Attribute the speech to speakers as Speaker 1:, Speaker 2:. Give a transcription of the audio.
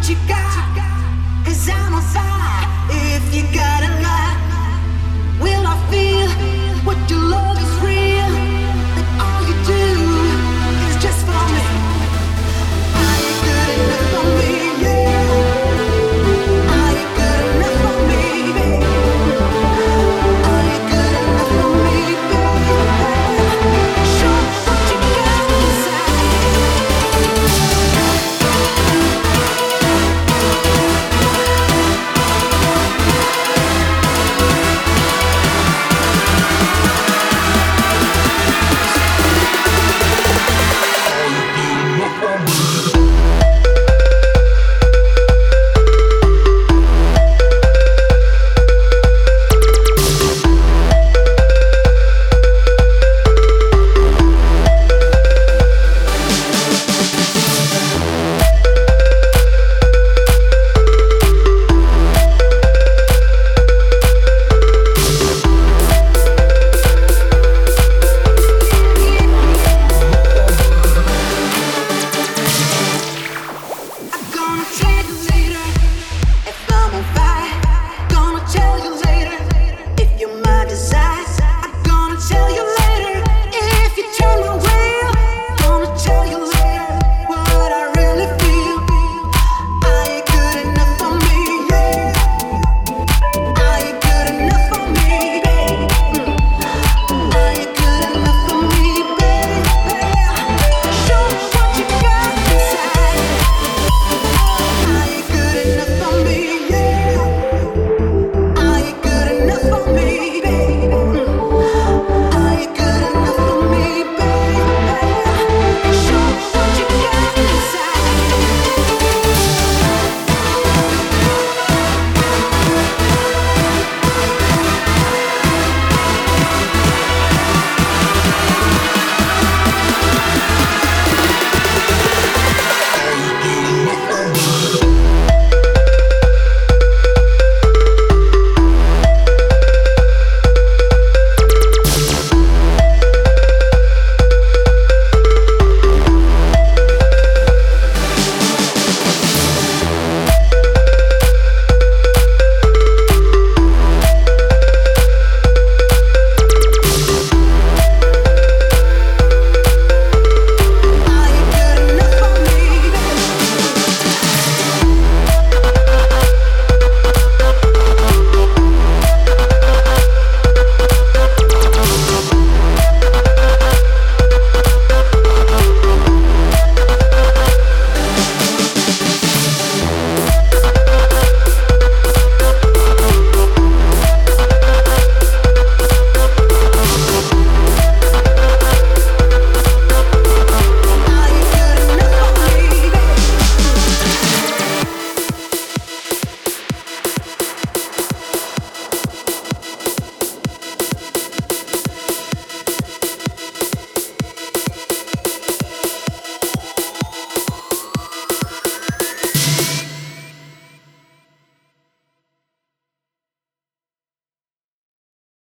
Speaker 1: praticar.